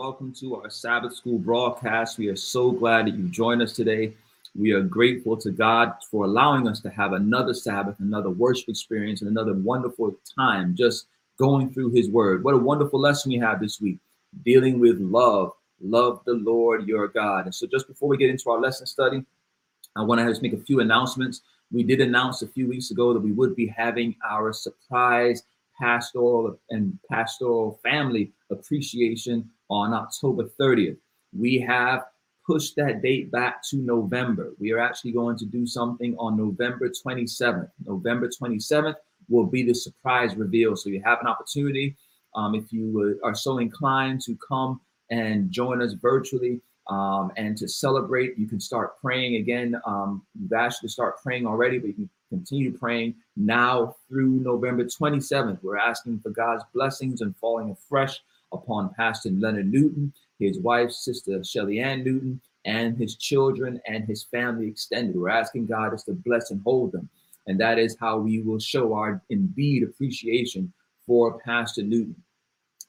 welcome to our Sabbath School broadcast. We are so glad that you joined us today. We are grateful to God for allowing us to have another Sabbath, another worship experience, and another wonderful time just going through His Word. What a wonderful lesson we have this week dealing with love. Love the Lord your God. And so, just before we get into our lesson study, I want to just make a few announcements. We did announce a few weeks ago that we would be having our surprise pastoral and pastoral family appreciation on October 30th. We have pushed that date back to November. We are actually going to do something on November 27th. November 27th will be the surprise reveal. So you have an opportunity, um, if you are so inclined, to come and join us virtually. Um, and to celebrate, you can start praying again. Um, you've asked to start praying already, but you can continue praying now through November 27th. We're asking for God's blessings and falling afresh upon Pastor Leonard Newton, his wife, Sister Shelly Ann Newton, and his children and his family extended. We're asking God us to bless and hold them. And that is how we will show our indeed appreciation for Pastor Newton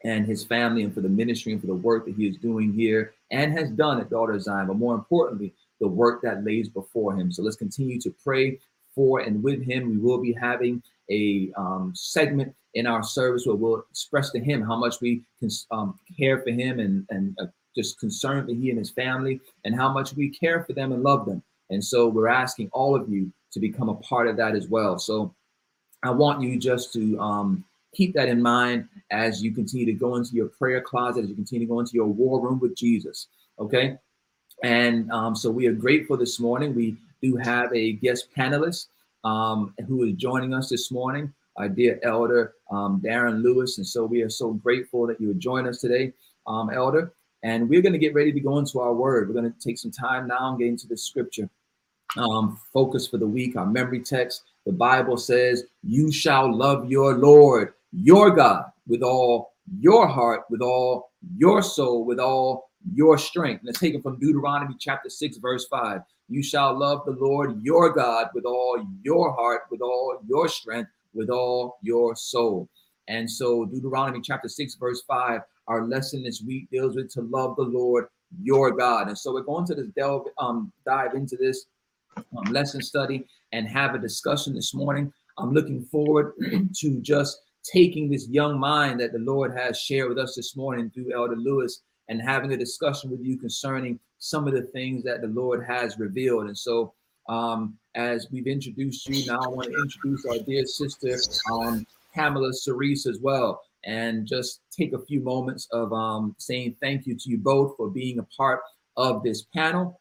and his family and for the ministry and for the work that he is doing here and has done at Daughter Zion, but more importantly, the work that lays before him. So let's continue to pray for and with him. We will be having a um, segment in our service where we'll express to him how much we can um, care for him and, and uh, just concerned for he and his family and how much we care for them and love them. And so we're asking all of you to become a part of that as well. So I want you just to um, keep that in mind as you continue to go into your prayer closet, as you continue to go into your war room with Jesus. Okay. And um, so we are grateful this morning. We do have a guest panelist um, who is joining us this morning, our dear elder um, Darren Lewis. And so we are so grateful that you would join us today, um, elder. And we're going to get ready to go into our word. We're going to take some time now and get into the scripture. Um, focus for the week, our memory text. The Bible says, You shall love your Lord, your God, with all your heart, with all your soul, with all your strength. Let's take it from Deuteronomy chapter 6, verse 5. You shall love the Lord your God with all your heart, with all your strength, with all your soul. And so, Deuteronomy chapter 6, verse 5, our lesson this week deals with to love the Lord your God. And so, we're going to this delve, um, dive into this um, lesson study and have a discussion this morning. I'm looking forward to just taking this young mind that the Lord has shared with us this morning through Elder Lewis and having a discussion with you concerning some of the things that the Lord has revealed. And so, um, as we've introduced you, now I want to introduce our dear sister, um, Pamela Cerise, as well, and just take a few moments of um, saying thank you to you both for being a part of this panel.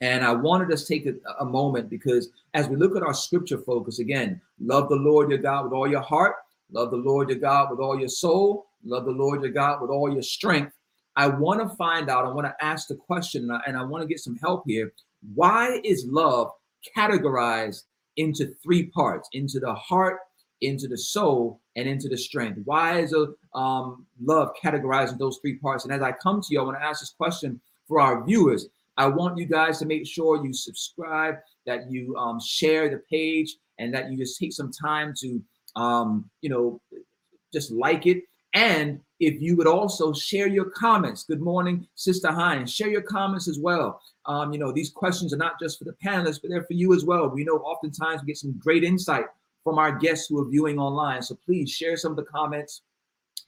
And I wanted to take a, a moment because as we look at our scripture focus again, love the Lord your God with all your heart, love the Lord your God with all your soul, love the Lord your God with all your strength I want to find out, I want to ask the question, and I, want to get some help here. Why is love categorized into three parts into the heart, into the soul, and into the strength? Why is a, um, love categorized in those three parts? And as I come to you, I want to ask this question for our viewers. I want you guys to make sure you subscribe, that you um, share the page, and that you just take some time to, um, you know, just like it and if you would also share your comments. Good morning, Sister Hines. Share your comments as well. Um, you know, these questions are not just for the panelists, but they're for you as well. We know oftentimes we get some great insight from our guests who are viewing online. So please share some of the comments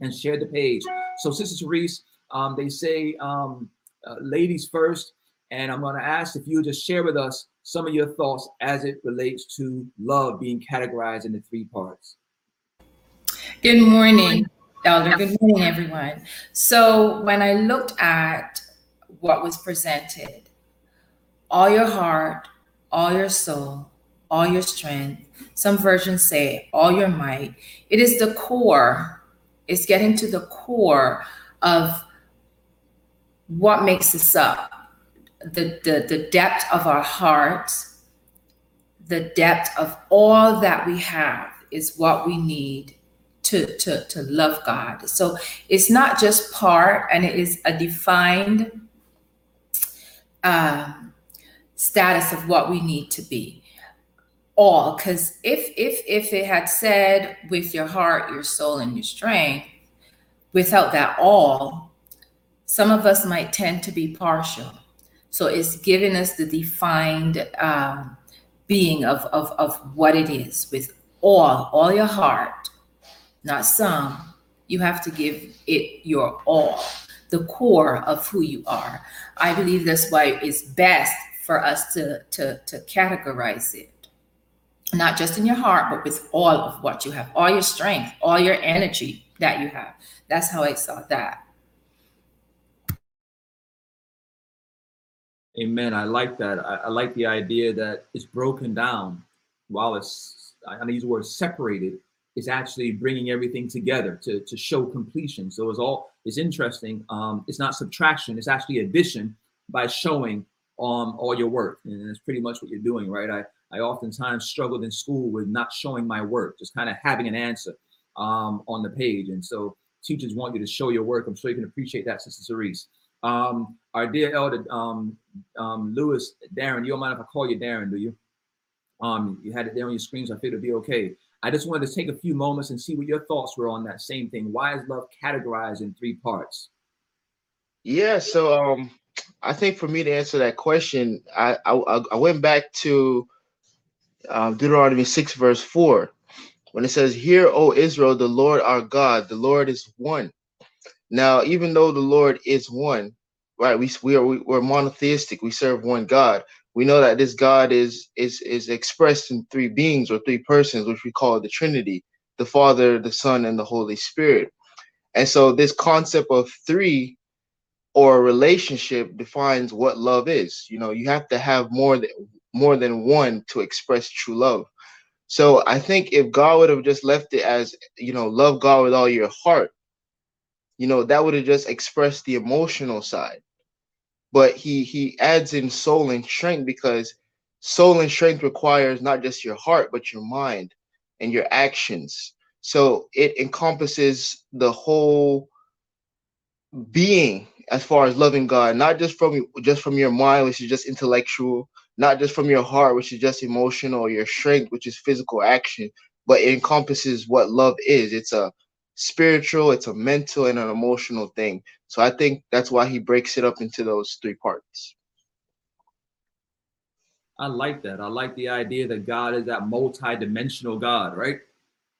and share the page. So, Sister Therese, um, they say um, uh, ladies first. And I'm going to ask if you would just share with us some of your thoughts as it relates to love being categorized into three parts. Good morning. Elder. Good morning, everyone. So, when I looked at what was presented, all your heart, all your soul, all your strength, some versions say all your might, it is the core, it's getting to the core of what makes us up, the, the, the depth of our hearts, the depth of all that we have is what we need to, to, to love God. So it's not just part, and it is a defined um, status of what we need to be. All, because if if if it had said with your heart, your soul, and your strength, without that all, some of us might tend to be partial. So it's giving us the defined um, being of, of, of what it is with all, all your heart, not some. You have to give it your all, the core of who you are. I believe that's why it's best for us to, to, to categorize it not just in your heart, but with all of what you have, all your strength, all your energy that you have. That's how I saw that. Amen. I like that. I, I like the idea that it's broken down while it's, I use the word separated, is actually bringing everything together to, to show completion. So it's all, it's interesting. Um, it's not subtraction, it's actually addition by showing um, all your work. And that's pretty much what you're doing, right? I, I oftentimes struggled in school with not showing my work, just kind of having an answer um, on the page. And so teachers want you to show your work. I'm sure you can appreciate that, Sister Cerise. Um, our dear elder um, um, Lewis, Darren, you don't mind if I call you Darren, do you? Um, you had it there on your screen, so I figured it'd be okay. I just wanted to take a few moments and see what your thoughts were on that same thing. Why is love categorized in three parts? Yeah, so um, I think for me to answer that question, I I, I went back to um, Deuteronomy six verse four, when it says, "Hear, O Israel, the Lord our God, the Lord is one." Now, even though the Lord is one, right? We we are we're monotheistic. We serve one God. We know that this God is is is expressed in three beings or three persons, which we call the Trinity: the Father, the Son, and the Holy Spirit. And so, this concept of three or a relationship defines what love is. You know, you have to have more than more than one to express true love. So I think if God would have just left it as, you know, love God with all your heart, you know, that would have just expressed the emotional side. But he he adds in soul and strength because soul and strength requires not just your heart, but your mind and your actions. So it encompasses the whole being as far as loving God, not just from just from your mind, which is just intellectual, not just from your heart, which is just emotional, or your strength, which is physical action, but it encompasses what love is. It's a spiritual, it's a mental, and an emotional thing. So I think that's why he breaks it up into those three parts. I like that. I like the idea that God is that multi-dimensional God, right?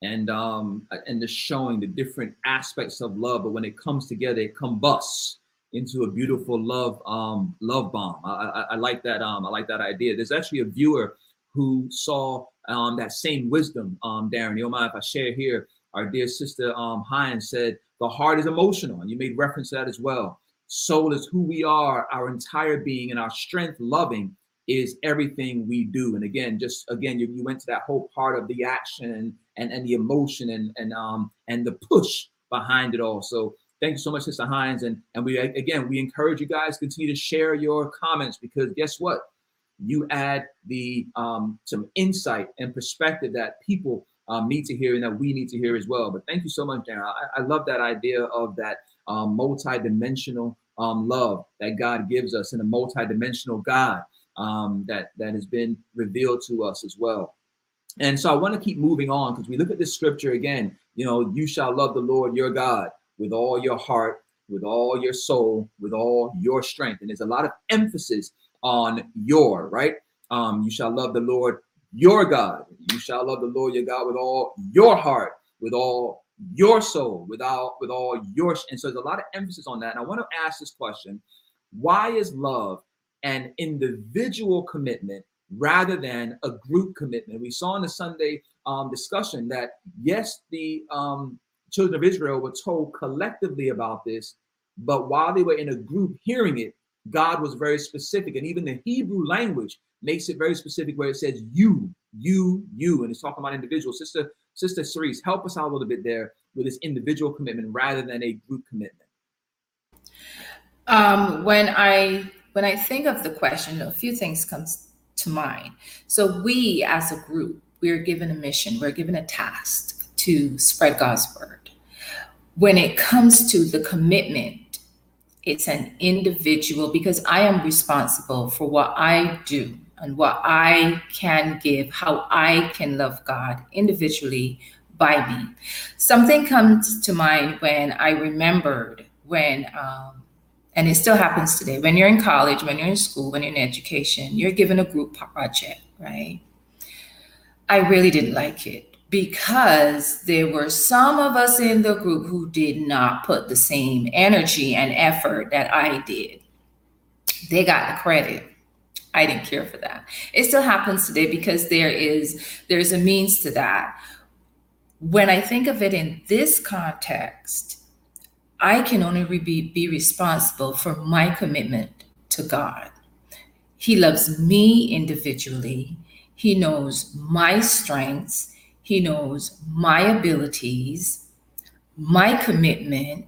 And um and just showing the different aspects of love, but when it comes together, it combusts into a beautiful love um, love bomb. I, I, I, like that. Um, I like that idea. There's actually a viewer who saw um, that same wisdom. Um, Darren, you don't mind if I share here? Our dear sister um, Hines said the heart is emotional, and you made reference to that as well. Soul is who we are, our entire being, and our strength, loving, is everything we do. And again, just again, you, you went to that whole part of the action and and, the emotion and and um and the push behind it all. So Thank you so much, Sister Hines. And, and we again we encourage you guys continue to share your comments because guess what? You add the um, some insight and perspective that people um, need to hear and that we need to hear as well. But thank you so much, Darren. I, I love that idea of that um, multi-dimensional um, love that God gives us and a multi-dimensional God um, that that has been revealed to us as well. And so I want to keep moving on because we look at this scripture again. You know, you shall love the Lord your God with all your heart, with all your soul, with all your strength. And there's a lot of emphasis on your, right? Um, you shall love the Lord your God. You shall love the Lord your God with all your heart, with all your soul, with all with all your and so there's a lot of emphasis on that. And I want to ask this question: Why is love an individual commitment rather than a group commitment? We saw in the Sunday um, discussion that yes, the um, children of Israel were told collectively about this, but while they were in a group hearing it, God was very specific. And even the Hebrew language makes it very specific where it says you, you, you, and it's talking about individuals. Sister, Sister Cerise, help us out a little bit there with this individual commitment rather than a group commitment. Um, when I when I think of the question, a few things comes to mind. So we as a group, we're given a mission, we're given a task to spread God's word. When it comes to the commitment, it's an individual because I am responsible for what I do and what I can give, how I can love God individually by me. Something comes to mind when I remembered when um, and it still happens today. When you're in college, when you're in school, when you're in education, you're given a group project, right? I really didn't like it because there were some of us in the group who did not put the same energy and effort that I did. They got the credit. I didn't care for that. It still happens today because there is there's a means to that. When I think of it in this context, I can only be, be responsible for my commitment to God. He loves me individually. He knows my strengths. He knows my abilities. My commitment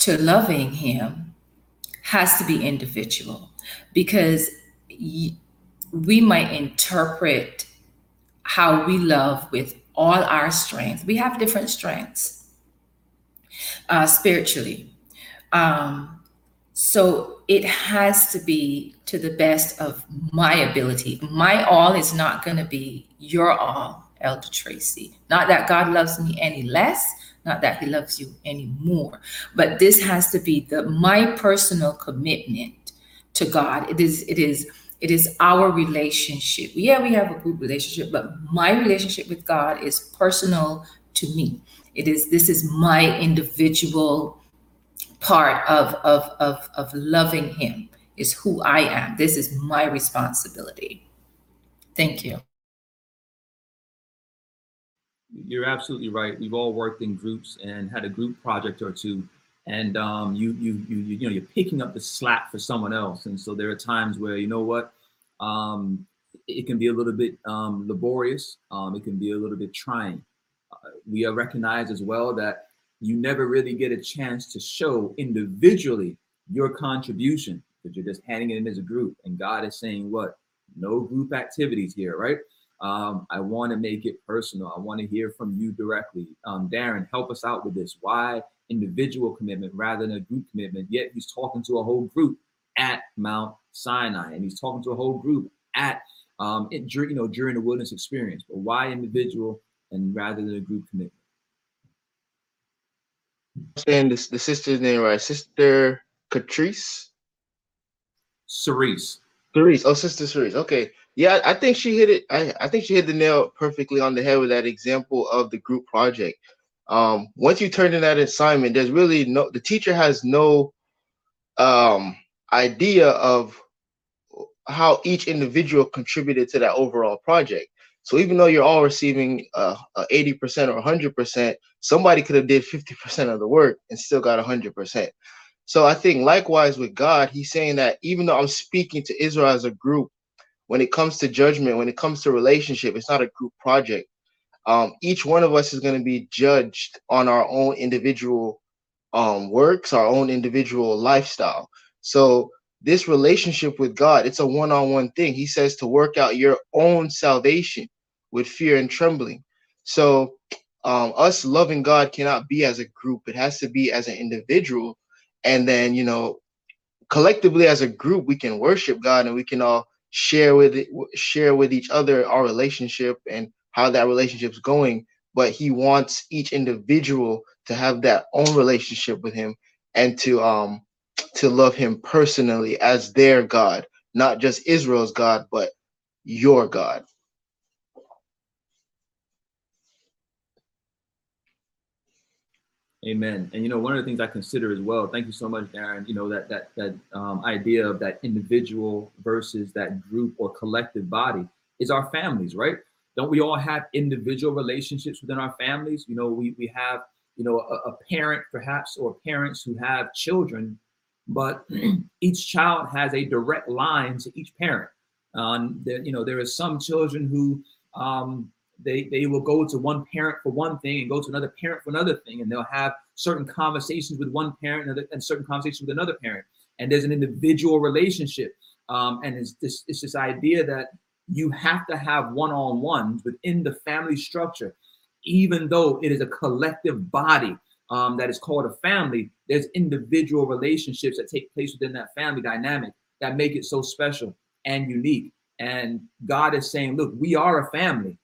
to loving Him has to be individual because we might interpret how we love with all our strengths. We have different strengths uh, spiritually. Um, so it has to be to the best of my ability. My all is not going to be your all, Elder Tracy. Not that God loves me any less, not that He loves you any more, but this has to be the my personal commitment to God. It is. It is. It is our relationship. Yeah, we have a good relationship, but my relationship with God is personal to me. It is this is my individual part of of of, of loving him is who I am. This is my responsibility. Thank you. You're absolutely right. We've all worked in groups and had a group project or two, and um, you, you you you know you're picking up the slack for someone else, and so there are times where you know what, um, it can be a little bit um, laborious. Um, it can be a little bit trying we recognize as well that you never really get a chance to show individually your contribution because you're just handing it in as a group. And God is saying, what? No group activities here, right? Um, I want to make it personal. I want to hear from you directly. Um, Darren, help us out with this. Why individual commitment rather than a group commitment? Yet he's talking to a whole group at Mount Sinai, and he's talking to a whole group at um, it, you know during the wilderness experience. But why individual and rather than a group commitment. Saying this, the sister's name right, Sister Catrice. Cerise. Cerise. Oh, Sister Cerise. Okay. Yeah, I think she hit it. I, I think she hit the nail perfectly on the head with that example of the group project. Um, once you turn in that assignment, there's really no the teacher has no um idea of how each individual contributed to that overall project. So even though you're all receiving uh, 80% or 100%, somebody could have did 50% of the work and still got 100%. So I think likewise with God, he's saying that even though I'm speaking to Israel as a group, when it comes to judgment, when it comes to relationship, it's not a group project. Um, each one of us is going to be judged on our own individual um, works, our own individual lifestyle. So this relationship with God, it's a one-on-one thing. He says to work out your own salvation with fear and trembling. So um, us loving God cannot be as a group. It has to be as an individual. And then, you know, collectively as a group, we can worship God and we can all share with it, share with each other our relationship and how that relationship's going. But he wants each individual to have that own relationship with him and to um to love him personally as their God, not just Israel's God, but your God. Amen. And you know, one of the things I consider as well. Thank you so much, Darren. You know that that that um, idea of that individual versus that group or collective body is our families, right? Don't we all have individual relationships within our families? You know, we we have you know a, a parent perhaps or parents who have children but each child has a direct line to each parent. Um, there, you know, there are some children who um, they they will go to one parent for one thing and go to another parent for another thing, and they'll have certain conversations with one parent and, certain conversations with another parent. And there's an individual relationship, um, and it's this it's this idea that you have to have one-on-ones within the family structure, even though it is a collective body um, that is called a family, there's individual relationships that take place within that family dynamic that make it so special and unique. And God is saying, look, we are a family.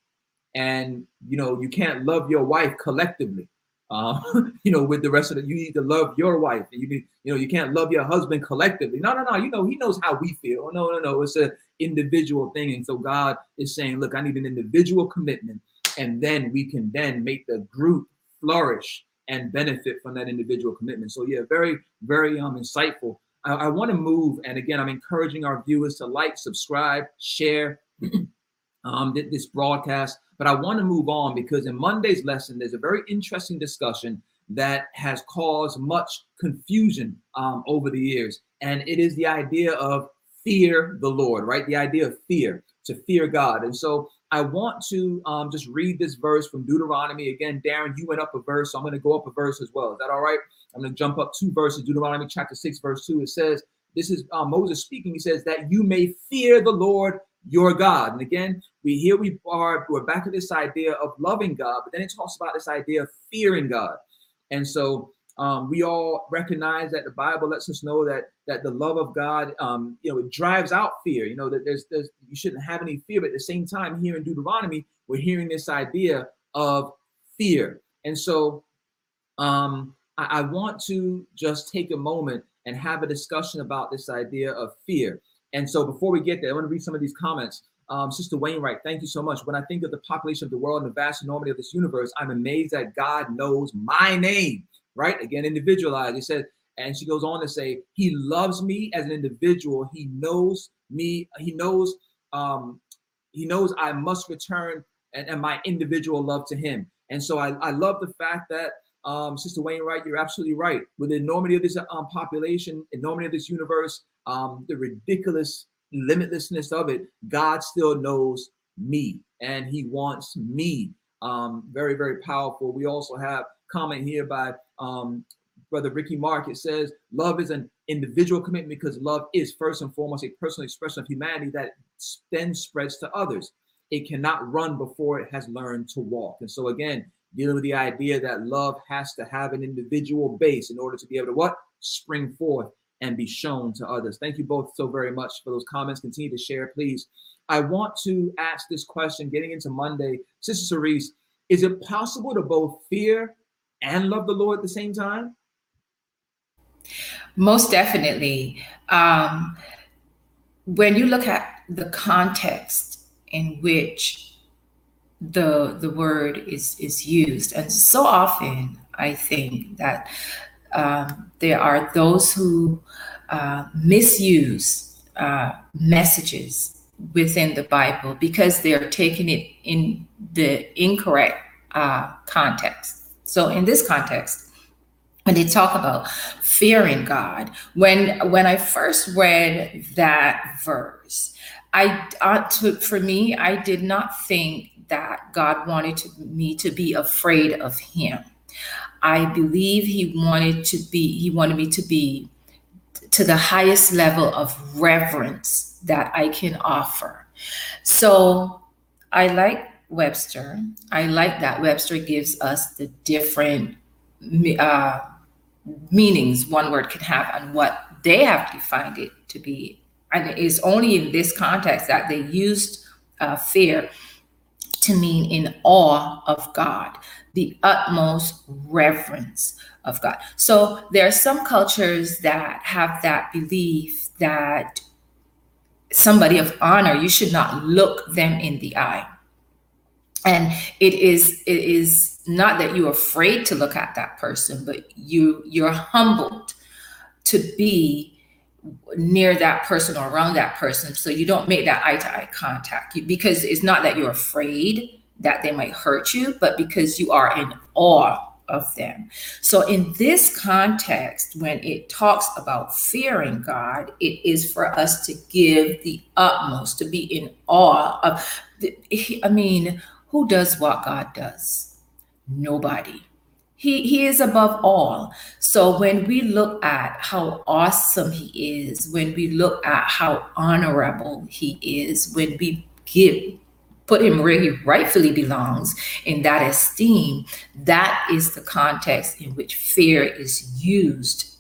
And you know, you can't love your wife collectively. um, you know, with the rest of it. You need to love your wife. You need, you know, you can't love your husband collectively. No, no, no. You know, he knows how we feel. No, no, no. It's an individual thing. And so God is saying, look, I need an individual commitment. And then we can then make the group flourish and benefit from that individual commitment. So yeah, very, very um insightful. I, I want to move, and again, I'm encouraging our viewers to like, subscribe, share um, this broadcast. But I want to move on because in Monday's lesson, there's a very interesting discussion that has caused much confusion um, over the years. And it is the idea of fear the Lord, right? The idea of fear, to fear God. And so I want to um, just read this verse from Deuteronomy. Again, Darren, you went up a verse, so I'm going to go up a verse as well. Is that all right? I'm going to jump up two verses. Deuteronomy chapter 6, verse 2. It says, This is uh, Moses speaking. He says, That you may fear the Lord your God. And again, we here we are, we're back to this idea of loving God, but then it talks about this idea of fearing God. And so um, we all recognize that the Bible lets us know that that the love of God, um, you know, it drives out fear. You know that there's there's you shouldn't have any fear, but at the same time, here in Deuteronomy, we're hearing this idea of fear. And so, um, I, I want to just take a moment and have a discussion about this idea of fear. And so before we get there, I want to read some of these comments. Um, Sister Wainwright, thank you so much. When I think of the population of the world and the vast enormity of this universe, I'm amazed that God knows my name, right? Again, individualized. He said, and she goes on to say, He loves me as an individual. He knows me. He knows, um, he knows I must return and, and my individual love to him. And so I, I love the fact that um, Sister Wainwright, you're absolutely right. With the enormity of this um, population, enormity of this universe, um, the ridiculous limitlessness of it, God still knows me and He wants me. Um, very, very powerful. We also have comment here by um, Brother Ricky Mark. It says, Love is an individual commitment because love is first and foremost a personal expression of humanity that then spreads to others. It cannot run before it has learned to walk. And so, again, dealing with the idea that love has to have an individual base in order to be able to what? Spring forth and be shown to others. Thank you both so very much for those comments. Continue to share, please. I want to ask this question getting into Monday. Sister Cerise, is it possible to both fear and love the Lord at the same time? Most definitely. Um, when you look at the context in which the the word is is used, and so often I think that um, there are those who uh, misuse uh, messages within the Bible because they're taking it in the incorrect uh, context. So, in this context, when they talk about fearing God, when when I first read that verse, I uh, to, for me, I did not think that God wanted to, me to be afraid of Him. I believe he wanted to be, he wanted me to be to the highest level of reverence that I can offer. So I like Webster. I like that Webster gives us the different uh, meanings one word can have and what they have defined it to be. And it's only in this context that they used uh, fear to mean in awe of God the utmost reverence of God. So there are some cultures that have that belief that somebody of honor, you should not look them in the eye. And it is it is not that you're afraid to look at that person, but you you're humbled to be near that person or around that person so you don't make that eye to eye contact because it's not that you're afraid that they might hurt you, but because you are in awe of them. So, in this context, when it talks about fearing God, it is for us to give the utmost, to be in awe of. The, I mean, who does what God does? Nobody. He, he is above all. So when we look at how awesome he is, when we look at how honorable he is, when we give put him where he rightfully belongs in that esteem, that is the context in which fear is used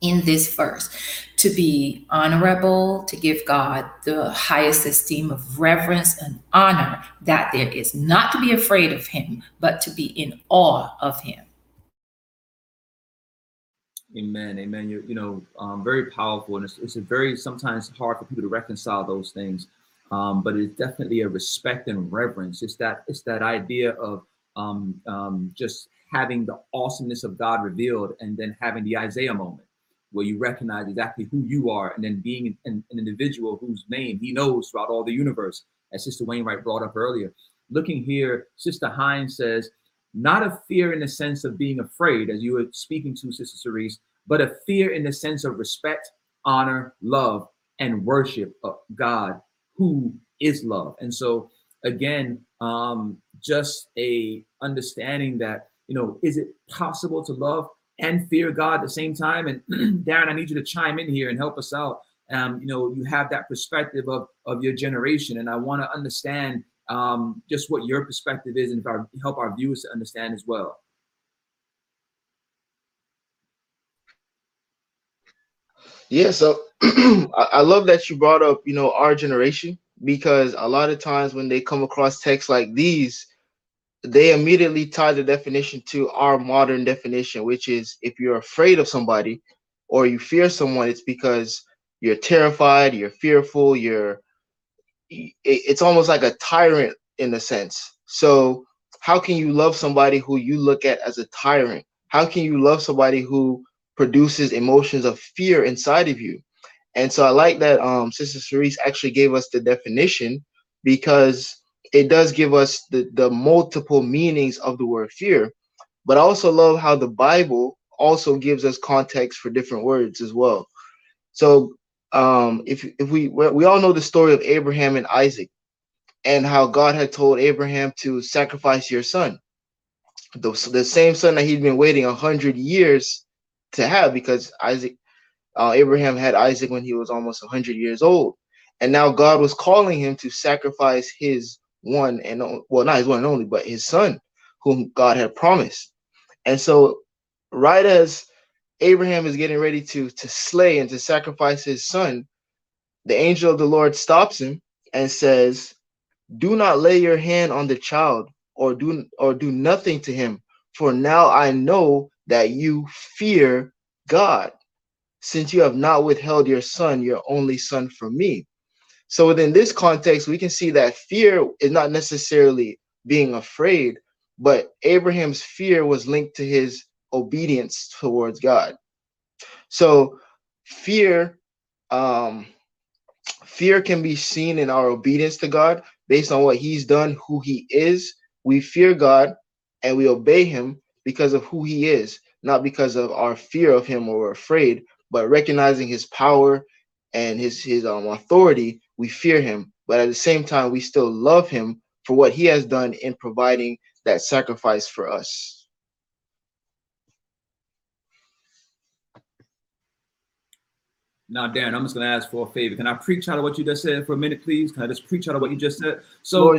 in this verse to be honorable, to give God the highest esteem of reverence and honor, that there is not to be afraid of him, but to be in awe of him. Amen. Amen. You, you know, um, very powerful. And it's, it's very sometimes hard for people to reconcile those things. Um, but it's definitely a respect and reverence. It's that it's that idea of um, um, just having the awesomeness of God revealed and then having the Isaiah moment where you recognize exactly who you are and then being an, an individual whose name he knows throughout all the universe, as Sister Wainwright brought up earlier. Looking here, Sister Hines says, not a fear in the sense of being afraid, as you were speaking to, Sister Cerise, but a fear in the sense of respect, honor, love, and worship of God, who is love. And so, again, um, just a understanding that you know, is it possible to love and fear God at the same time? And Darren, I need you to chime in here and help us out. Um, you know, you have that perspective of of your generation, and I want to understand um, just what your perspective is, and if our, help our viewers to understand as well. Yeah, so I love that you brought up, you know, our generation because a lot of times when they come across texts like these, they immediately tie the definition to our modern definition, which is if you're afraid of somebody or you fear someone, it's because you're terrified, you're fearful, you're it's almost like a tyrant in a sense. So how can you love somebody who you look at as a tyrant? How can you love somebody who produces emotions of fear inside of you? And so I like that um, Sister Cerise actually gave us the definition because it does give us the, the multiple meanings of the word fear. But I also love how the Bible also gives us context for different words as well. So um, if if we we all know the story of Abraham and Isaac, and how God had told Abraham to sacrifice your son, the, the same son that he'd been waiting a hundred years to have, because Isaac, uh, Abraham had Isaac when he was almost a hundred years old, and now God was calling him to sacrifice his one and well, not his one and only, but his son, whom God had promised. And so, right as Abraham is getting ready to to slay and to sacrifice his son, the angel of the Lord stops him and says, do not lay your hand on the child or do or do nothing to him for now i know that you fear god since you have not withheld your son your only son from me. So within this context we can see that fear is not necessarily being afraid but abraham's fear was linked to his obedience towards god. So fear um fear can be seen in our obedience to god. Based on what he's done, who he is. We fear God and we obey him because of who he is, not because of our fear of him or afraid, but recognizing his power and his his um, authority, we fear him. But at the same time, we still love him for what he has done in providing that sacrifice for us. Now, Darren, I'm just going to ask for a favor. Can I preach out of what you just said for a minute, please? Can I just preach out of what you just said? So,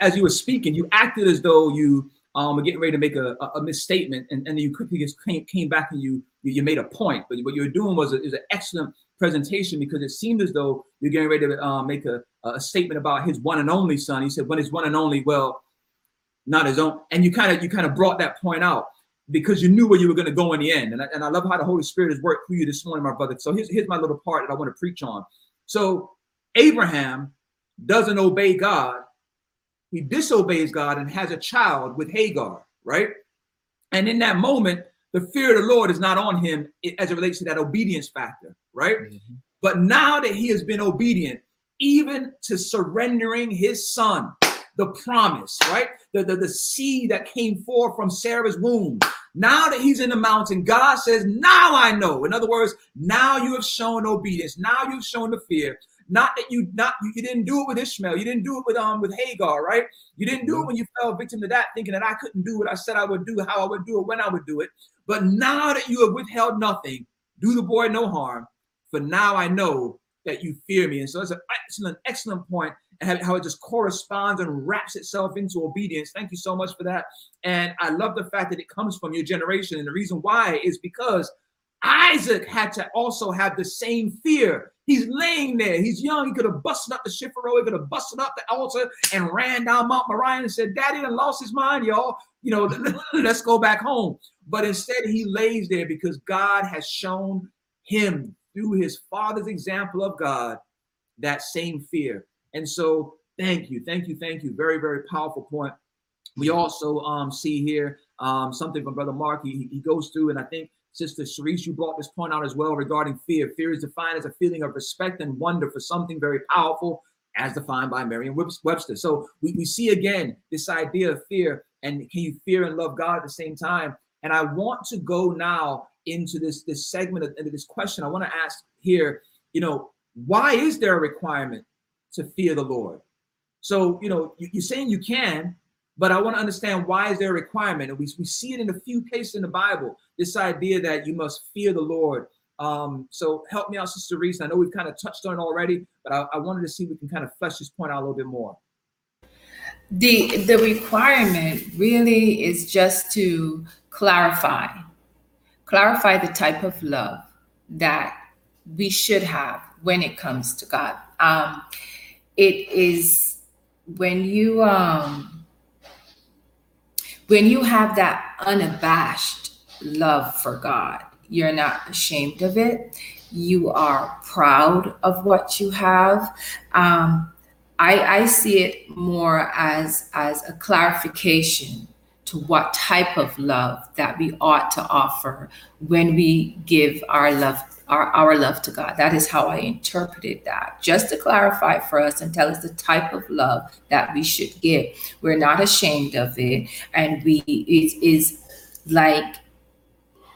as you were speaking, you acted as though you um, getting ready to make a, a, misstatement, and, and you quickly just came, came back and you, you made a point. But what you were doing was, a, was an excellent presentation because it seemed as though you're getting ready to uh, make a, a statement about his one and only son. He said, "When his one and only, well, not his own." And you kind of you kind of brought that point out because you knew where you were going to go in the end. And I, and I love how the Holy Spirit has worked for you this morning, my brother. So here's, here's my little part that I want to preach on. So Abraham doesn't obey God. He disobeys God and has a child with Hagar, right? And in that moment, the fear of the Lord is not on him as it relates to that obedience factor, right? Mm-hmm. But now that he has been obedient, even to surrendering his son, the promise, right? The, the, the seed that came forth from Sarah's womb. Now that he's in the mountain, God says, Now I know. In other words, now you have shown obedience. Now you've shown the fear. Not that you not you, you didn't do it with Ishmael, you didn't do it with um with Hagar, right? You didn't do it when you fell victim to that, thinking that I couldn't do what I said I would do, how I would do it, when I would do it. But now that you have withheld nothing, do the boy no harm. For now I know that you fear me. And so it's an excellent, excellent point and how it just corresponds and wraps itself into obedience. Thank you so much for that. And I love the fact that it comes from your generation. And the reason why is because Isaac had to also have the same fear. He's laying there. He's young. He could have busted up the shifero. He could have busted up the altar and ran down Mount Moriah and said, Daddy done lost his mind, y'all. you know, let's go back home. But instead, he lays there because God has shown him through his father's example of God that same fear. And so, thank you, thank you, thank you. Very, very powerful point. We also um, see here um, something from Brother Mark. He, he goes through, and I think Sister Sharice, you brought this point out as well regarding fear. Fear is defined as a feeling of respect and wonder for something very powerful, as defined by Merriam Webster. So we, we see again this idea of fear and can you fear and love God at the same time? And I want to go now into this this segment of into this question. I want to ask here, you know, why is there a requirement to fear the Lord? So, you know, you, are saying you can, but I want to understand why is there a requirement? And we, we see it in a few places in the Bible, this idea that you must fear the Lord. Um, so help me out, Sister Reese. I know we've kind of touched on already, but I, I wanted to see if we can kind of flesh this point out a little bit more. The the requirement really is just to clarify, clarify the type of love that we should have when it comes to God. Um, it is when you um, when you have that unabashed love for God, you're not ashamed of it. You are proud of what you have. Um, I, I see it more as as a clarification to what type of love that we ought to offer when we give our love our, our love to God. That is how I interpreted that. Just to clarify for us and tell us the type of love that we should give. We're not ashamed of it. And we it is like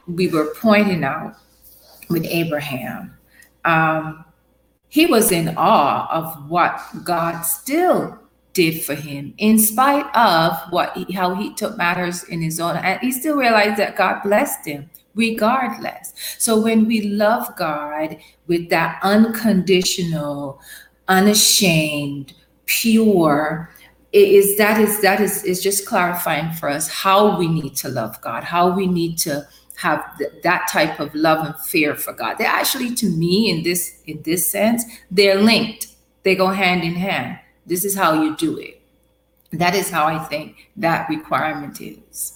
we were pointing out with Abraham. Um, he was in awe of what God still did for him, in spite of what he, how he took matters in his own. And he still realized that God blessed him regardless. So when we love God with that unconditional, unashamed, pure, it is that is that is is just clarifying for us how we need to love God, how we need to have th- that type of love and fear for God. They actually, to me, in this in this sense, they're linked. They go hand in hand. This is how you do it. That is how I think that requirement is.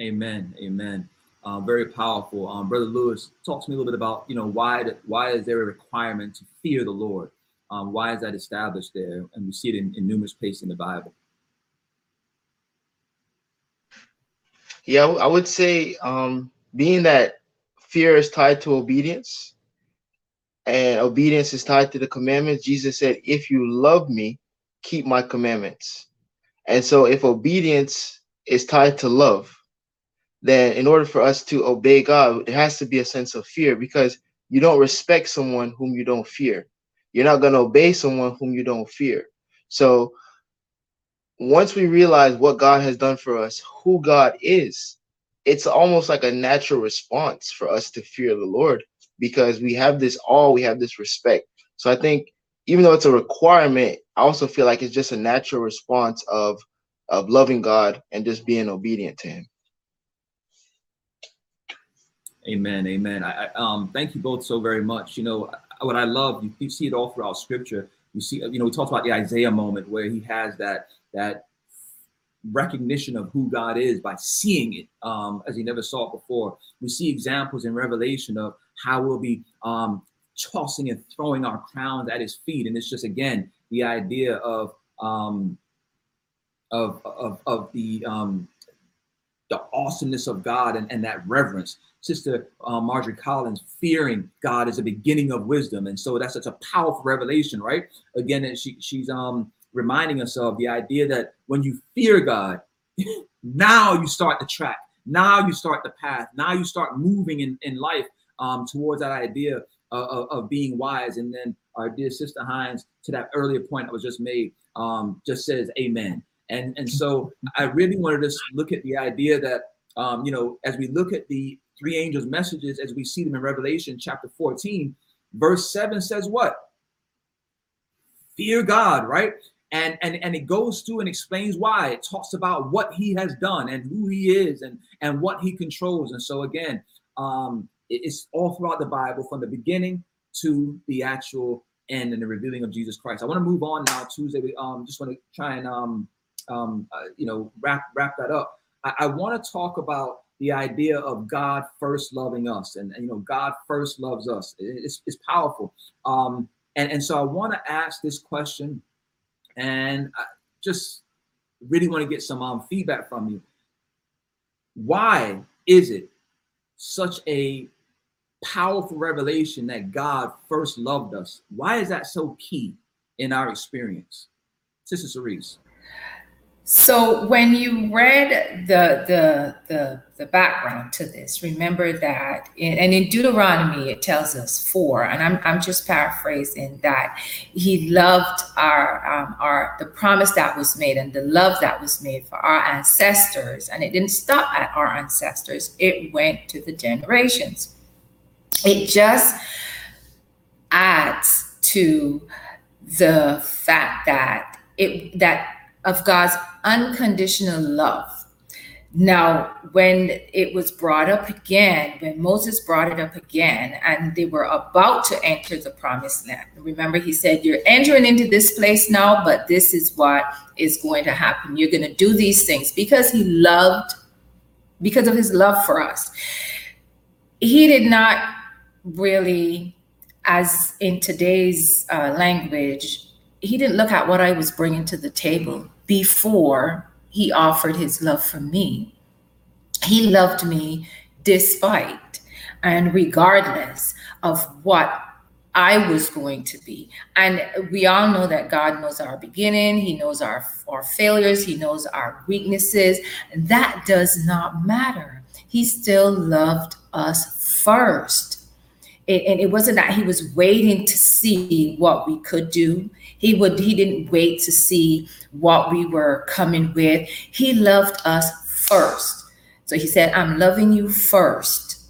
Amen. Amen. Uh, very powerful. Um, Brother Lewis, talk to me a little bit about you know why why is there a requirement to fear the Lord? Um, why is that established there? And we see it in, in numerous places in the Bible. Yeah, I would say, um, being that fear is tied to obedience, and obedience is tied to the commandments. Jesus said, "If you love me, keep my commandments." And so, if obedience is tied to love, then in order for us to obey God, there has to be a sense of fear because you don't respect someone whom you don't fear. You're not going to obey someone whom you don't fear. So once we realize what God has done for us, who God is, it's almost like a natural response for us to fear the Lord because we have this awe, we have this respect. So I think even though it's a requirement, I also feel like it's just a natural response of of loving God and just being obedient to Him. Amen. Amen. I, I um thank you both so very much. You know what I love, you, you see it all throughout Scripture. You see, you know, we talked about the Isaiah moment where he has that that recognition of who God is by seeing it um, as he never saw it before. We see examples in Revelation of how we'll be um, tossing and throwing our crowns at his feet. And it's just, again, the idea of, um, of, of, of the, um, the awesomeness of God and, and that reverence. Sister uh, Marjorie Collins, fearing God is a beginning of wisdom. And so that's such a powerful revelation, right? Again, she, she's um, reminding us of the idea that when you fear God, now you start the track. Now you start the path. Now you start moving in, in life um, towards that idea of, of, of, being wise. And then our dear sister Hines, to that earlier point that was just made, um, just says amen. And, and so I really wanted to look at the idea that, um, you know, as we look at the three angels' messages, as we see them in Revelation chapter 14, verse 7 says what? Fear God, right? and and and it goes through and explains why. It talks about what he has done and who he is and and what he controls. And so again um it's all throughout the bible from the beginning to the actual end and the revealing of jesus christ. I want to move on now tuesday. We um just want to try and um um, uh, you know, wrap wrap that up, I, I want to talk about the idea of God first loving us, and, and you know, God first loves us. It's, it's powerful. Um, and and so I want to ask this question, and I just really want to get some um, feedback from you. Why is it such a powerful revelation that God first loved us? Why is that so key in our experience? Sister Cerise. So when you read the the the the background to this, remember that, in, and in Deuteronomy it tells us four, and I'm I'm just paraphrasing that He loved our um, our the promise that was made and the love that was made for our ancestors, and it didn't stop at our ancestors; it went to the generations. It just adds to the fact that it that of God's unconditional love. Now, when it was brought up again, when Moses brought it up again, and they were about to enter the promised land, remember he said, You're entering into this place now, but this is what is going to happen. You're going to do these things because he loved, because of his love for us. He did not really, as in today's uh, language, he didn't look at what I was bringing to the table before he offered his love for me. He loved me despite and regardless of what I was going to be. And we all know that God knows our beginning, He knows our, our failures, He knows our weaknesses. That does not matter. He still loved us first. And it wasn't that He was waiting to see what we could do he would he didn't wait to see what we were coming with. He loved us first. So he said, I'm loving you first.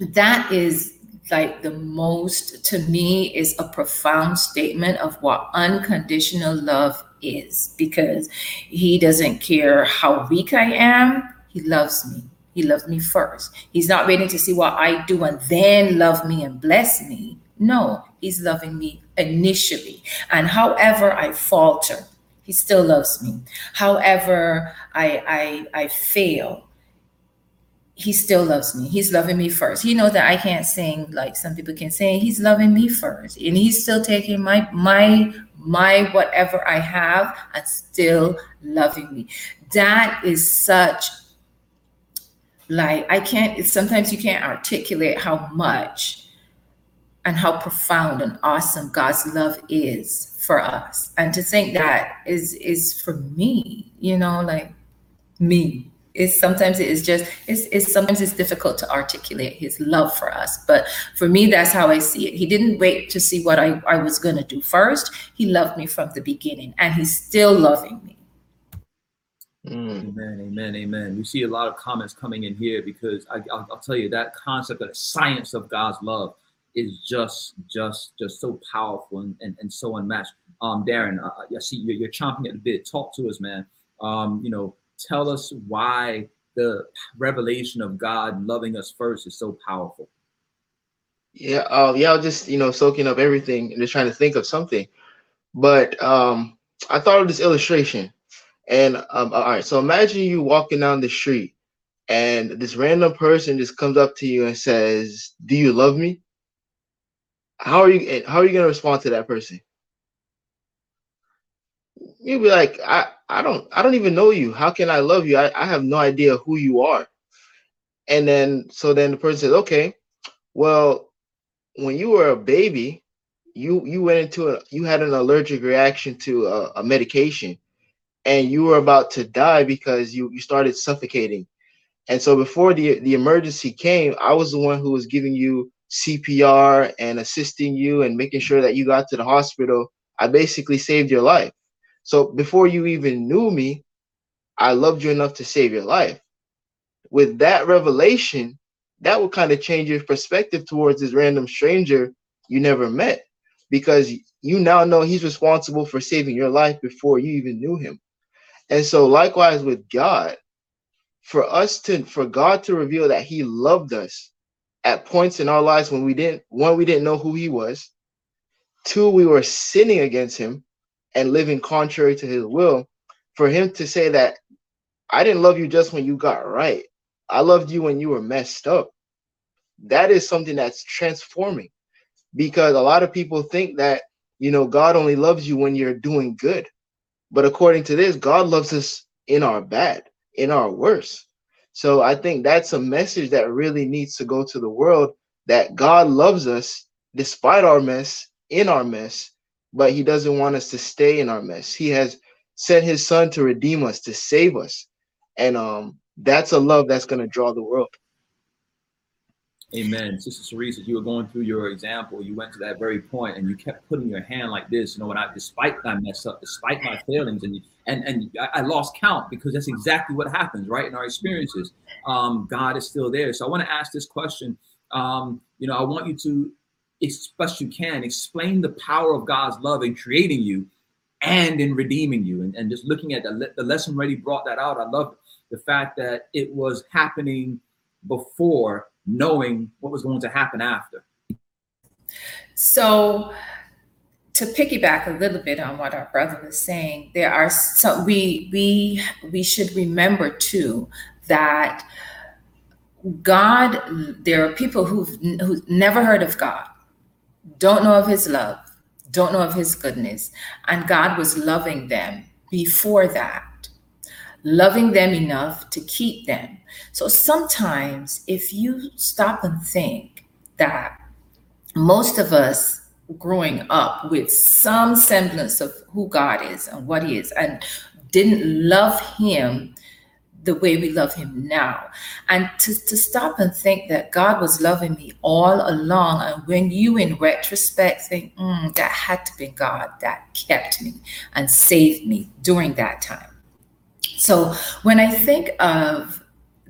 That is like the most to me is a profound statement of what unconditional love is because he doesn't care how weak I am, he loves me. He loves me first. He's not waiting to see what I do and then love me and bless me. No, he's loving me initially. And however I falter, he still loves me. However I, I, I fail, he still loves me. He's loving me first. He knows that I can't sing like some people can sing. He's loving me first. And he's still taking my my my whatever I have and still loving me. That is such like I can't sometimes you can't articulate how much and how profound and awesome God's love is for us. And to think that is is for me, you know, like me. It's sometimes it is just it's, it's sometimes it's difficult to articulate his love for us. But for me, that's how I see it. He didn't wait to see what I, I was gonna do first. He loved me from the beginning and he's still loving me. Mm. Amen, amen, amen. We see a lot of comments coming in here because I, will tell you that concept of the science of God's love is just just just so powerful and, and, and so unmatched. Um, Darren, uh, I see you're, you're chomping at the bit. Talk to us, man. Um, you know, tell us why the revelation of God loving us first is so powerful. Yeah, uh, yeah, just you know soaking up everything and just trying to think of something. But um, I thought of this illustration, and um, all right. So imagine you walking down the street, and this random person just comes up to you and says, "Do you love me?" How are you how are you gonna respond to that person? You'd be like, I, I don't I don't even know you. How can I love you? I, I have no idea who you are. And then so then the person says, Okay, well, when you were a baby, you you went into a you had an allergic reaction to a, a medication and you were about to die because you you started suffocating. And so before the the emergency came, I was the one who was giving you CPR and assisting you and making sure that you got to the hospital, I basically saved your life. So before you even knew me, I loved you enough to save your life. With that revelation, that would kind of change your perspective towards this random stranger you never met because you now know he's responsible for saving your life before you even knew him. And so likewise with God, for us to for God to reveal that he loved us at points in our lives when we didn't one we didn't know who he was two we were sinning against him and living contrary to his will for him to say that I didn't love you just when you got right. I loved you when you were messed up. That is something that's transforming because a lot of people think that, you know, God only loves you when you're doing good. But according to this, God loves us in our bad, in our worst. So I think that's a message that really needs to go to the world that God loves us despite our mess, in our mess, but he doesn't want us to stay in our mess. He has sent his son to redeem us, to save us. And um that's a love that's going to draw the world. Amen. Sister Cerisa, you were going through your example. You went to that very point and you kept putting your hand like this. You know, when I, despite my mess up, despite my failings, and you, and and I, lost count because that's exactly what happens, right? In our experiences, um, God is still there. So I want to ask this question. Um, you know, I want you to, as best you can, explain the power of God's love in creating you and in redeeming you. And, and just looking at the, the lesson already brought that out. I love the fact that it was happening before knowing what was going to happen after. So, to piggyback a little bit on what our brother was saying, there are so we we we should remember too that God, there are people who've who've never heard of God, don't know of His love, don't know of His goodness, and God was loving them before that loving them enough to keep them. So sometimes, if you stop and think that most of us growing up with some semblance of who God is and what He is, and didn't love Him the way we love Him now, and to, to stop and think that God was loving me all along, and when you, in retrospect, think mm, that had to be God that kept me and saved me during that time. So when I think of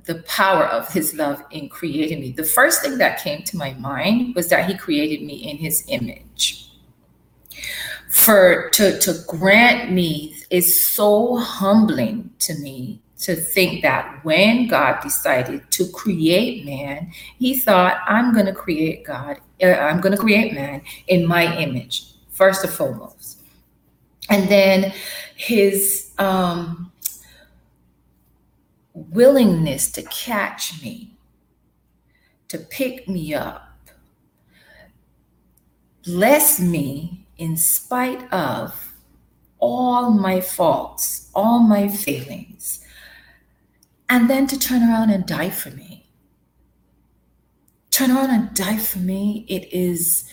the power of his love in creating me, the first thing that came to my mind was that he created me in his image. For to, to grant me is so humbling to me to think that when God decided to create man, he thought, I'm going to create God, uh, I'm going to create man in my image, first and foremost. And then his um, willingness to catch me, to pick me up, bless me in spite of all my faults, all my failings, and then to turn around and die for me. Turn around and die for me. It is,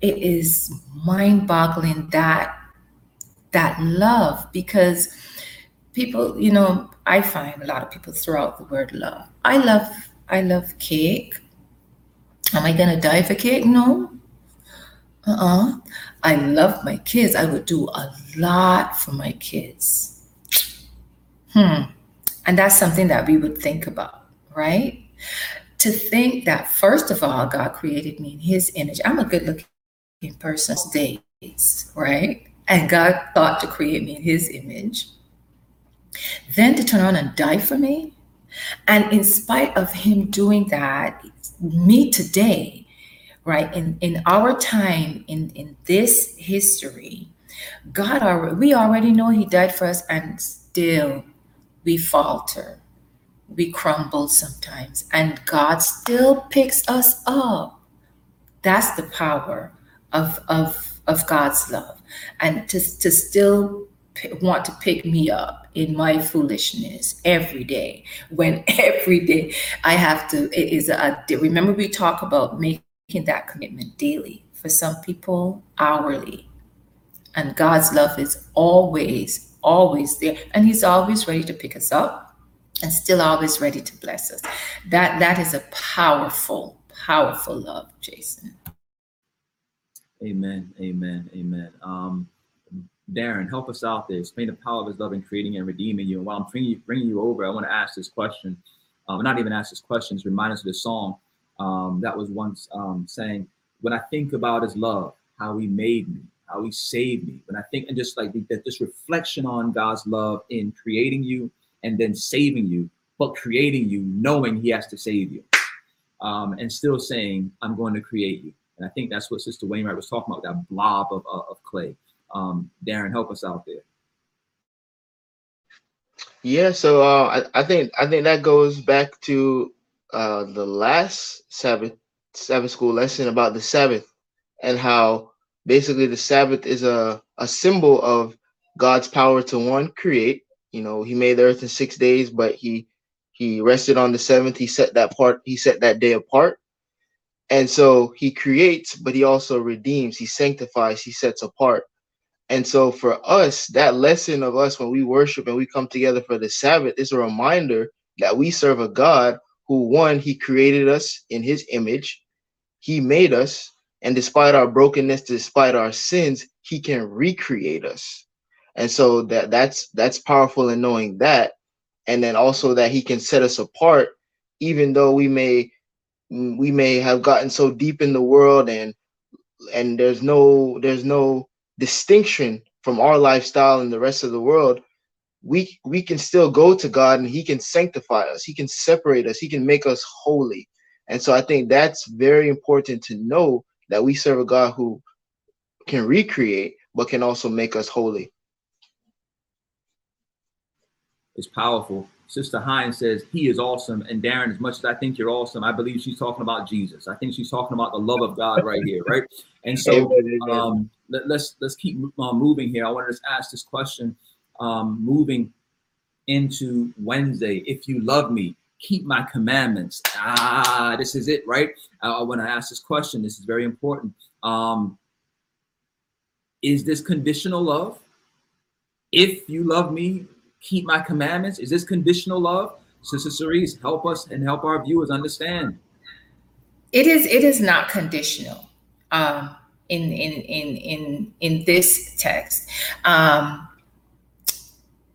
it is mind-boggling that that love because people, you know, I find a lot of people throw out the word love. I love I love cake. Am I gonna die for cake? No. Uh-uh. I love my kids. I would do a lot for my kids. Hmm. And that's something that we would think about, right? To think that first of all, God created me in his image. I'm a good looking person days, right? And God thought to create me in his image then to turn around and die for me. And in spite of him doing that, me today, right, in, in our time, in, in this history, God already, we already know he died for us and still we falter. We crumble sometimes and God still picks us up. That's the power of, of, of God's love. And to, to still want to pick me up in my foolishness every day when every day i have to it is a remember we talk about making that commitment daily for some people hourly. And god's love is always always there and he's always ready to pick us up and still always ready to bless us. That that is a powerful powerful love jason. Amen amen amen. Um Darren, help us out there. Explain the power of his love in creating and redeeming you. And while I'm bringing you, bringing you over, I want to ask this question. Um, not even ask this question, it's remind us of the song um, that was once um, saying, when I think about his love, how he made me, how he saved me, when I think and just like that this reflection on God's love in creating you and then saving you, but creating you knowing he has to save you. Um, and still saying, I'm going to create you. And I think that's what Sister Wainwright was talking about, that blob of, of clay. Um, Darren, help us out there. Yeah, so uh, I, I think I think that goes back to uh, the last Sabbath Sabbath school lesson about the Sabbath and how basically the Sabbath is a, a symbol of God's power to one create. You know, he made the earth in six days, but he he rested on the seventh. He set that part, he set that day apart. And so he creates, but he also redeems, he sanctifies, he sets apart. And so for us, that lesson of us when we worship and we come together for the Sabbath is a reminder that we serve a God who, one, he created us in his image, he made us, and despite our brokenness, despite our sins, he can recreate us. And so that that's that's powerful in knowing that. And then also that he can set us apart, even though we may we may have gotten so deep in the world and and there's no there's no distinction from our lifestyle and the rest of the world we we can still go to god and he can sanctify us. He can separate us. He can make us holy. And so i think that's very important to know that we serve a god who can recreate but can also make us holy. It's powerful. Sister Hines says he is awesome, and Darren, as much as I think you're awesome, I believe she's talking about Jesus. I think she's talking about the love of God right here, right? And so um, let, us let's, let's keep uh, moving here. I want to ask this question, um, moving into Wednesday. If you love me, keep my commandments. Ah, this is it, right? Uh, when I ask this question, this is very important. Um, is this conditional love? If you love me, keep my commandments? Is this conditional love? Sister Cerise, help us and help our viewers understand. It is. It is not conditional. Um, in in in in in this text, um,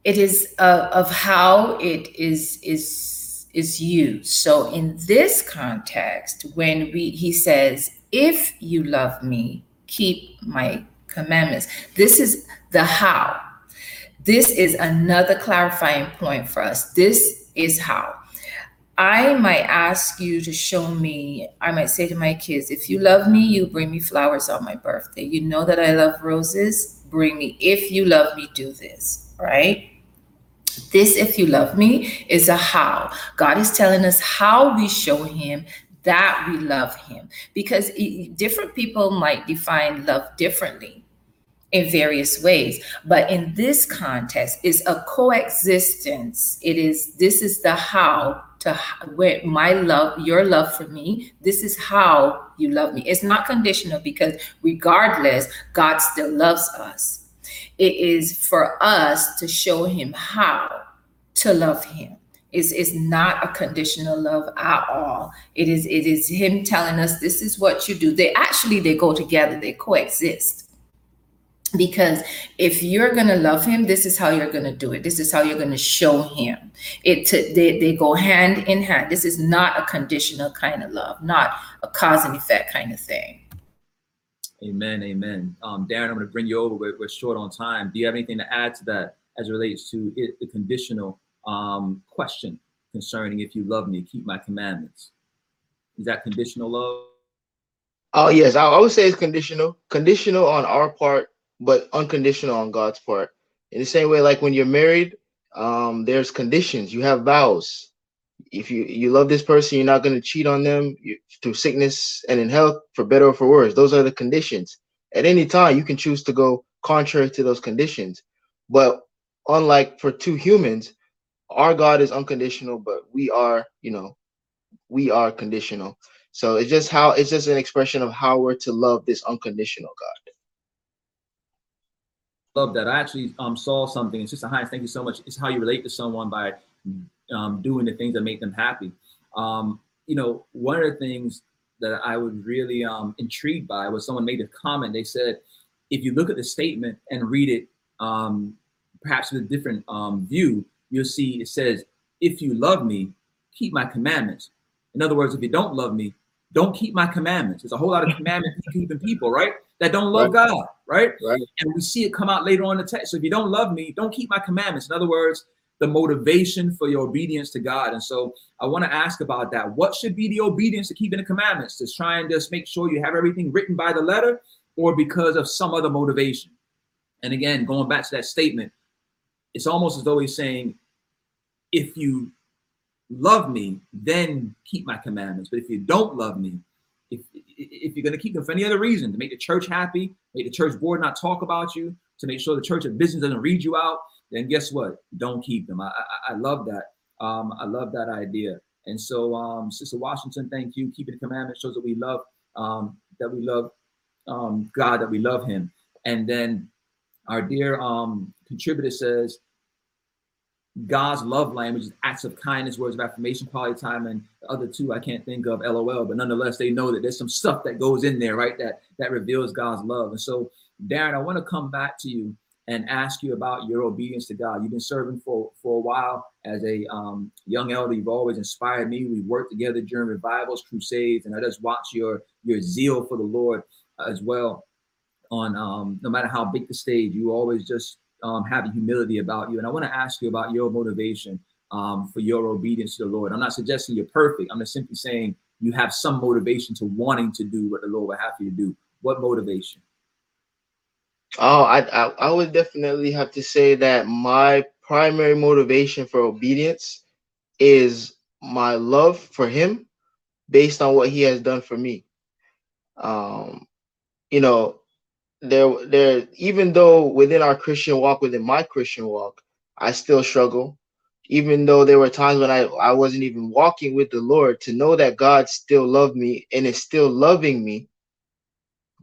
it is uh, of how it is is is used. So in this context, when we he says, "If you love me, keep my commandments," this is the how this is another clarifying point for us. This is how. I might ask you to show me, I might say to my kids, if you love me, you bring me flowers on my birthday. You know that I love roses, bring me. If you love me, do this, right? This, if you love me, is a how. God is telling us how we show Him that we love Him because different people might define love differently in various ways but in this context is a coexistence it is this is the how to where my love your love for me this is how you love me. It's not conditional because regardless god still loves us. It is for us to show him how to love him. Is is not a conditional love at all. It is it is him telling us this is what you do. They actually they go together. They coexist because if you're going to love him this is how you're going to do it. This is how you're going to show him. It to, they, they go hand in hand. This is not a conditional kind of love not a cause and effect kind of thing. Amen amen. Um, darren i'm going to bring you over we're, we're, short on time. Do you have anything to add to that as it relates to it, the conditional um, question concerning if you love me keep my commandments? Is that conditional love? Oh yes, I, I would say it's conditional. Conditional on our part but unconditional on God's part. In the same way, like when you're married, um, there's conditions. You have vows. If you you love this person, you're not going to cheat on them you, through sickness and in health, for better or for worse. Those are the conditions. At any time, you can choose to go contrary to those conditions. But unlike for two humans, our God is unconditional, but we are, you know, we are conditional. So it's just how it's just an expression of how we're to love this unconditional God love that. I actually um, saw something. It's just a Hines, thank you so much. It's how you relate to someone by um, doing the things that make them happy. Um, you know, one of the things that I was really um, intrigued by was someone made a comment. They said, if you look at the statement and read it, um, perhaps with a different um, view, you'll see it says, if you love me, keep my commandments. In other words, if you don't love me, don't keep my commandments. There's a whole lot of commandments keeping people, right? That don't love right. God, right? right? And we see it come out later on in the text. So if you don't love me, don't keep my commandments. In other words, the motivation for your obedience to God. And so I want to ask about that. What should be the obedience to keeping the commandments? To try and just make sure you have everything written by the letter or because of some other motivation? And again, going back to that statement, it's almost as though he's saying, if you love me, then keep my commandments. But if you don't love me, if if you're going to keep them for any other reason, to make the church happy, make the church board not talk about you, to make sure the church of business doesn't read you out, then guess what? Don't keep them. I I, I love that. Um, I love that idea. And so, um, Sister Washington, thank you. Keeping the commandments shows that we love um, that we love um, God, that we love Him. And then our dear um, contributor says, God's love language is acts of kindness, words of affirmation, quality time, and the other two I can't think of, LOL. But nonetheless, they know that there's some stuff that goes in there, right? That that reveals God's love. And so, Darren, I want to come back to you and ask you about your obedience to God. You've been serving for for a while as a um, young elder. You've always inspired me. We worked together during revivals, crusades, and I just watch your your zeal for the Lord as well. On um, no matter how big the stage, you always just um, have humility about you. And I want to ask you about your motivation um, for your obedience to the Lord. I'm not suggesting you're perfect. I'm just simply saying you have some motivation to wanting to do what the Lord would have you to do. What motivation? Oh, I, I, I would definitely have to say that my primary motivation for obedience is my love for Him, based on what He has done for me. Um, you know, there, there. Even though within our Christian walk, within my Christian walk, I still struggle. Even though there were times when I, I wasn't even walking with the Lord, to know that God still loved me and is still loving me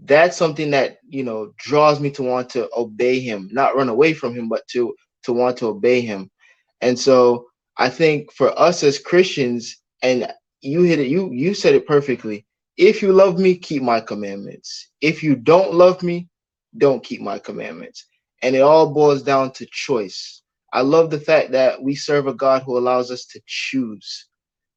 that's something that you know draws me to want to obey him not run away from him but to to want to obey him and so i think for us as christians and you hit it you you said it perfectly if you love me keep my commandments if you don't love me don't keep my commandments and it all boils down to choice i love the fact that we serve a god who allows us to choose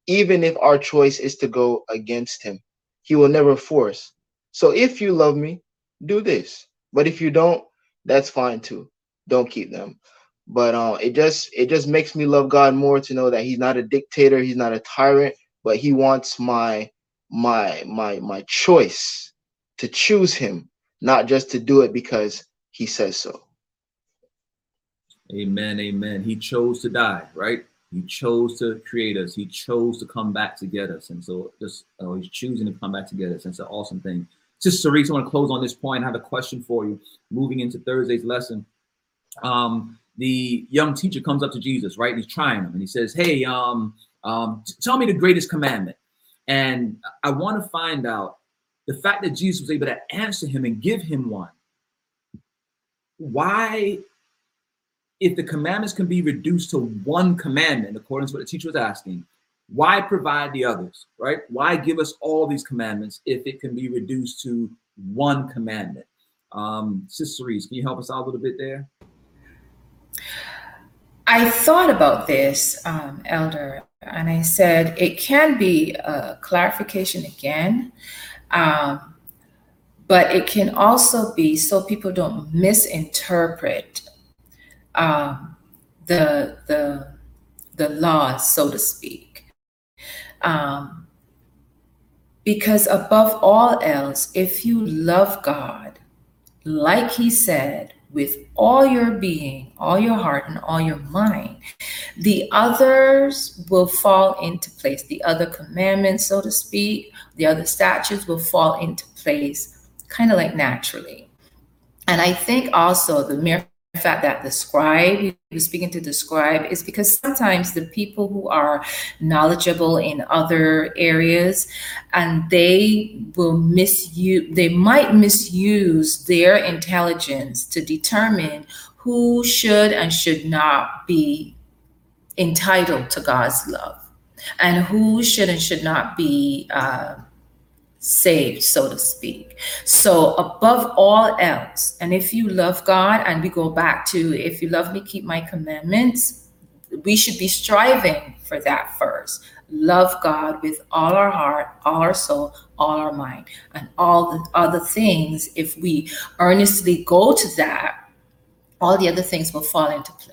even if our choice is to go against him he will never force so if you love me, do this. But if you don't, that's fine too. Don't keep them. But uh, it just it just makes me love God more to know that He's not a dictator, He's not a tyrant, but He wants my my my my choice to choose Him, not just to do it because He says so. Amen. Amen. He chose to die, right? He chose to create us. He chose to come back to get us. And so just oh, he's choosing to come back to get us. And it's an awesome thing. Sister Cerise, I want to close on this point. I have a question for you. Moving into Thursday's lesson, um, the young teacher comes up to Jesus, right? And he's trying him, and he says, "Hey, um, um, tell me the greatest commandment." And I want to find out the fact that Jesus was able to answer him and give him one. Why, if the commandments can be reduced to one commandment, according to what the teacher was asking, why provide the others, right? Why give us all these commandments if it can be reduced to one commandment? Um, Sister Reese, can you help us out a little bit there? I thought about this, um, Elder, and I said it can be a clarification again, um, but it can also be so people don't misinterpret um, the the the laws, so to speak. Um, because above all else, if you love God, like he said, with all your being, all your heart, and all your mind, the others will fall into place. The other commandments, so to speak, the other statutes will fall into place kind of like naturally. And I think also the mere fact that the scribe, he was speaking to the scribe, is because sometimes the people who are knowledgeable in other areas and they will misuse, they might misuse their intelligence to determine who should and should not be entitled to God's love and who should and should not be. Uh, saved, so to speak. So, above all else, and if you love God, and we go back to if you love me, keep my commandments, we should be striving for that first. Love God with all our heart, all our soul, all our mind, and all the other things. If we earnestly go to that, all the other things will fall into place.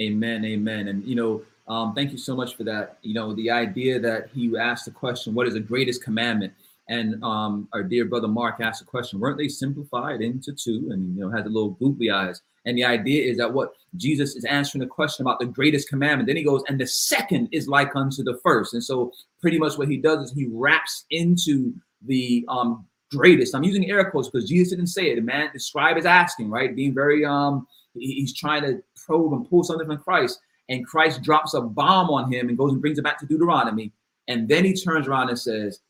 Amen, amen. And you know, um, thank you so much for that. You know, the idea that he asked the question, "What is the greatest commandment?" And um, our dear brother Mark asked the question: Weren't they simplified into two? And you know, had the little googly eyes. And the idea is that what Jesus is answering the question about the greatest commandment. Then he goes, and the second is like unto the first. And so, pretty much what he does is he wraps into the um, greatest. I'm using air quotes because Jesus didn't say it. The man the scribe is asking, right? Being very um, he's trying to probe and pull something from Christ, and Christ drops a bomb on him and goes and brings it back to Deuteronomy, and then he turns around and says,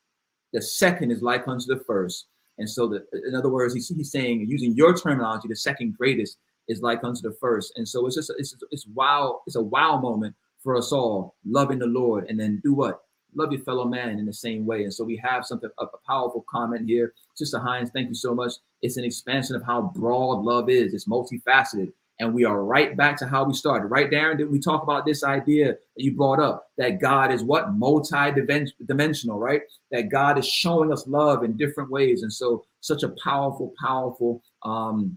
"The second is like unto the first." And so, the, in other words, he's, he's saying, using your terminology, the second greatest is like unto the first. And so it's just it's it's wow, it's a wow moment for us all, loving the Lord, and then do what? Love your fellow man in the same way. And so we have something a, a powerful comment here. Sister Hines, thank you so much. It's an expansion of how broad love is. It's multifaceted. And we are right back to how we started. Right, Darren? Did we talk about this idea that you brought up that God is what? Multi-dimensional, right? That God is showing us love in different ways. And so such a powerful, powerful um,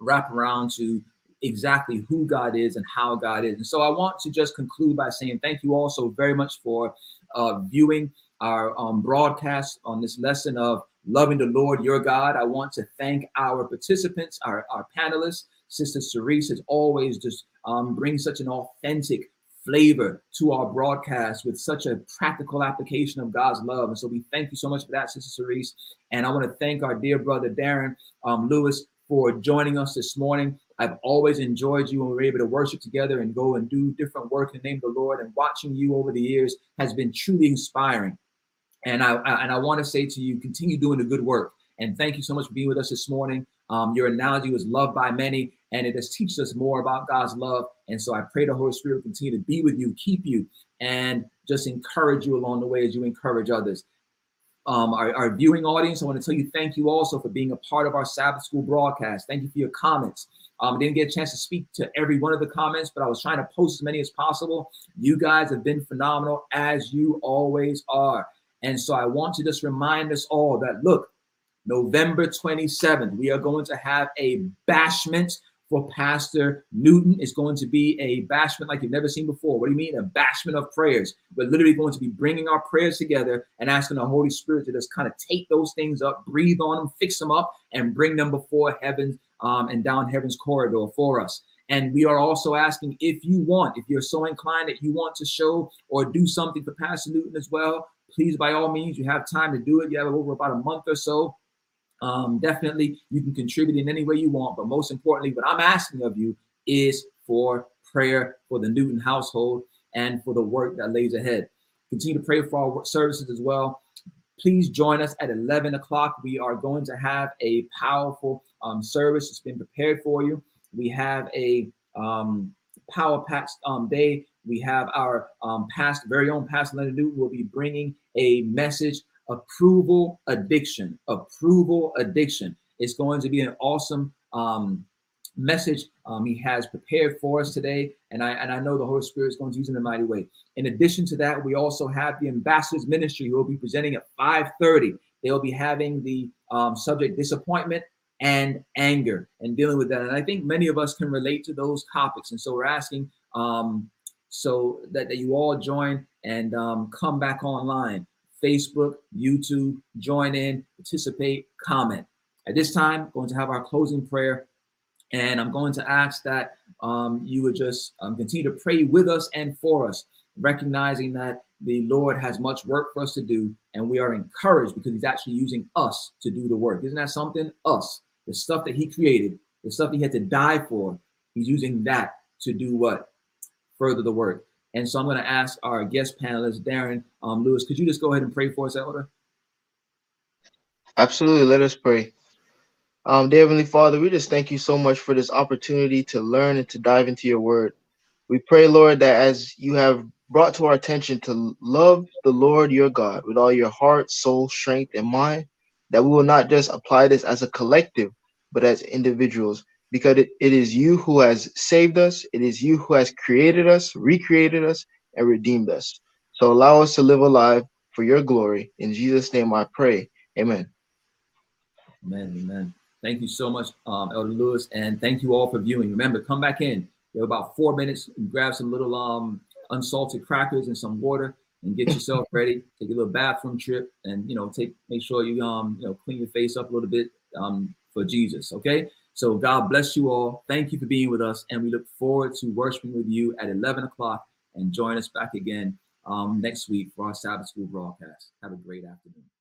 wrap around to exactly who God is and how God is. And so I want to just conclude by saying thank you all so very much for uh, viewing our um, broadcast on this lesson of loving the Lord your God. I want to thank our participants, our, our panelists. Sister Cerise has always just um, such an authentic flavor to our broadcast with such a practical application of God's love. And so we thank you so much for that, Sister Cerise. And I want to thank our dear brother Darren um, Lewis for joining us this morning. I've always enjoyed you when we are able to worship together and go and do different work in the name of the Lord. And watching you over the years has been truly inspiring. And I, I and I want to say to you, continue doing the good work. And thank you so much for being with us this morning. Um, your analogy was loved by many, and it has teaches us more about God's love. And so I pray the Holy Spirit will continue to be with you, keep you, and just encourage you along the way as you encourage others um, our, our, viewing audience. I want to tell you thank you also for being a part of our Sabbath School broadcast. Thank you for your comments. Um, I didn't get a chance to speak to every one of the comments, but I was trying to post as many as possible. You guys have been phenomenal as you always are. And so I want to just remind us all that look, November 27th, we are going to have a bashment for Pastor Newton is going to be a bashment like you've never seen before. What do you mean? A bashment of prayers. We're literally going to be bringing our prayers together and asking the Holy Spirit to just kind of take those things up, breathe on them, fix them up, and bring them before heaven um, and down heaven's corridor for us. And we are also asking if you want, if you're so inclined that you want to show or do something for Pastor Newton as well, please, by all means, you have time to do it. You have over about a month or so um, definitely you can contribute in any way you want. But most importantly, what I'm asking of you is for prayer for the Newton household and for the work that lays ahead. Continue to pray for our services as well. Please join us at 11 o'clock. We are going to have a powerful um, service. It's been prepared for you. We have a um, power packed um, day. We have our um, past, very own Pastor Leonard Newton will be bringing a message approval addiction. Approval addiction. It's going to be an awesome um, message um, he has prepared for us today, and I and I know the Holy Spirit is going to use in a mighty way. In addition to that, we also have the ambassadors ministry who will be presenting at 5:30. They'll be having the um, subject disappointment and anger and dealing with that. And I think many of us can relate to those topics. And so we're asking um, so that, that you all join and um, come back online. Facebook, YouTube, join in, participate, comment. At this time, I'm going to have our closing prayer, and I'm going to ask that um, you would just um, continue to pray with us and for us, recognizing that the Lord has much work for us to do, and we are encouraged because He's actually using us to do the work. Isn't that something? Us, the stuff that He created, the stuff He had to die for, He's using that to do what? Further the work. And so I'm going to ask our guest panelist, Darren um, Lewis, could you just go ahead and pray for us, Elder? Absolutely. Let us pray. Um, dear Heavenly Father, we just thank you so much for this opportunity to learn and to dive into your word. We pray, Lord, that as you have brought to our attention to love the Lord your God with all your heart, soul, strength, and mind, that we will not just apply this as a collective, but as individuals because it, it is you who has saved us. It is you who has created us, recreated us, and redeemed us. So allow us to live a life for your glory. In Jesus' name I pray. Amen. Amen. Amen. Thank you so much, um, Elder Lewis, and thank you all for viewing. Remember, come back in. You have about four minutes. Grab some little um, unsalted crackers and some water, and get yourself ready. Take a little bathroom trip, and you know, take make sure you um you know clean your face up a little bit um for Jesus. Okay. So God bless you all. Thank you for being with us, and we look forward to worshiping with you at 11 o'clock. And join us back again um, next week for our Sabbath School broadcast. Have a great afternoon.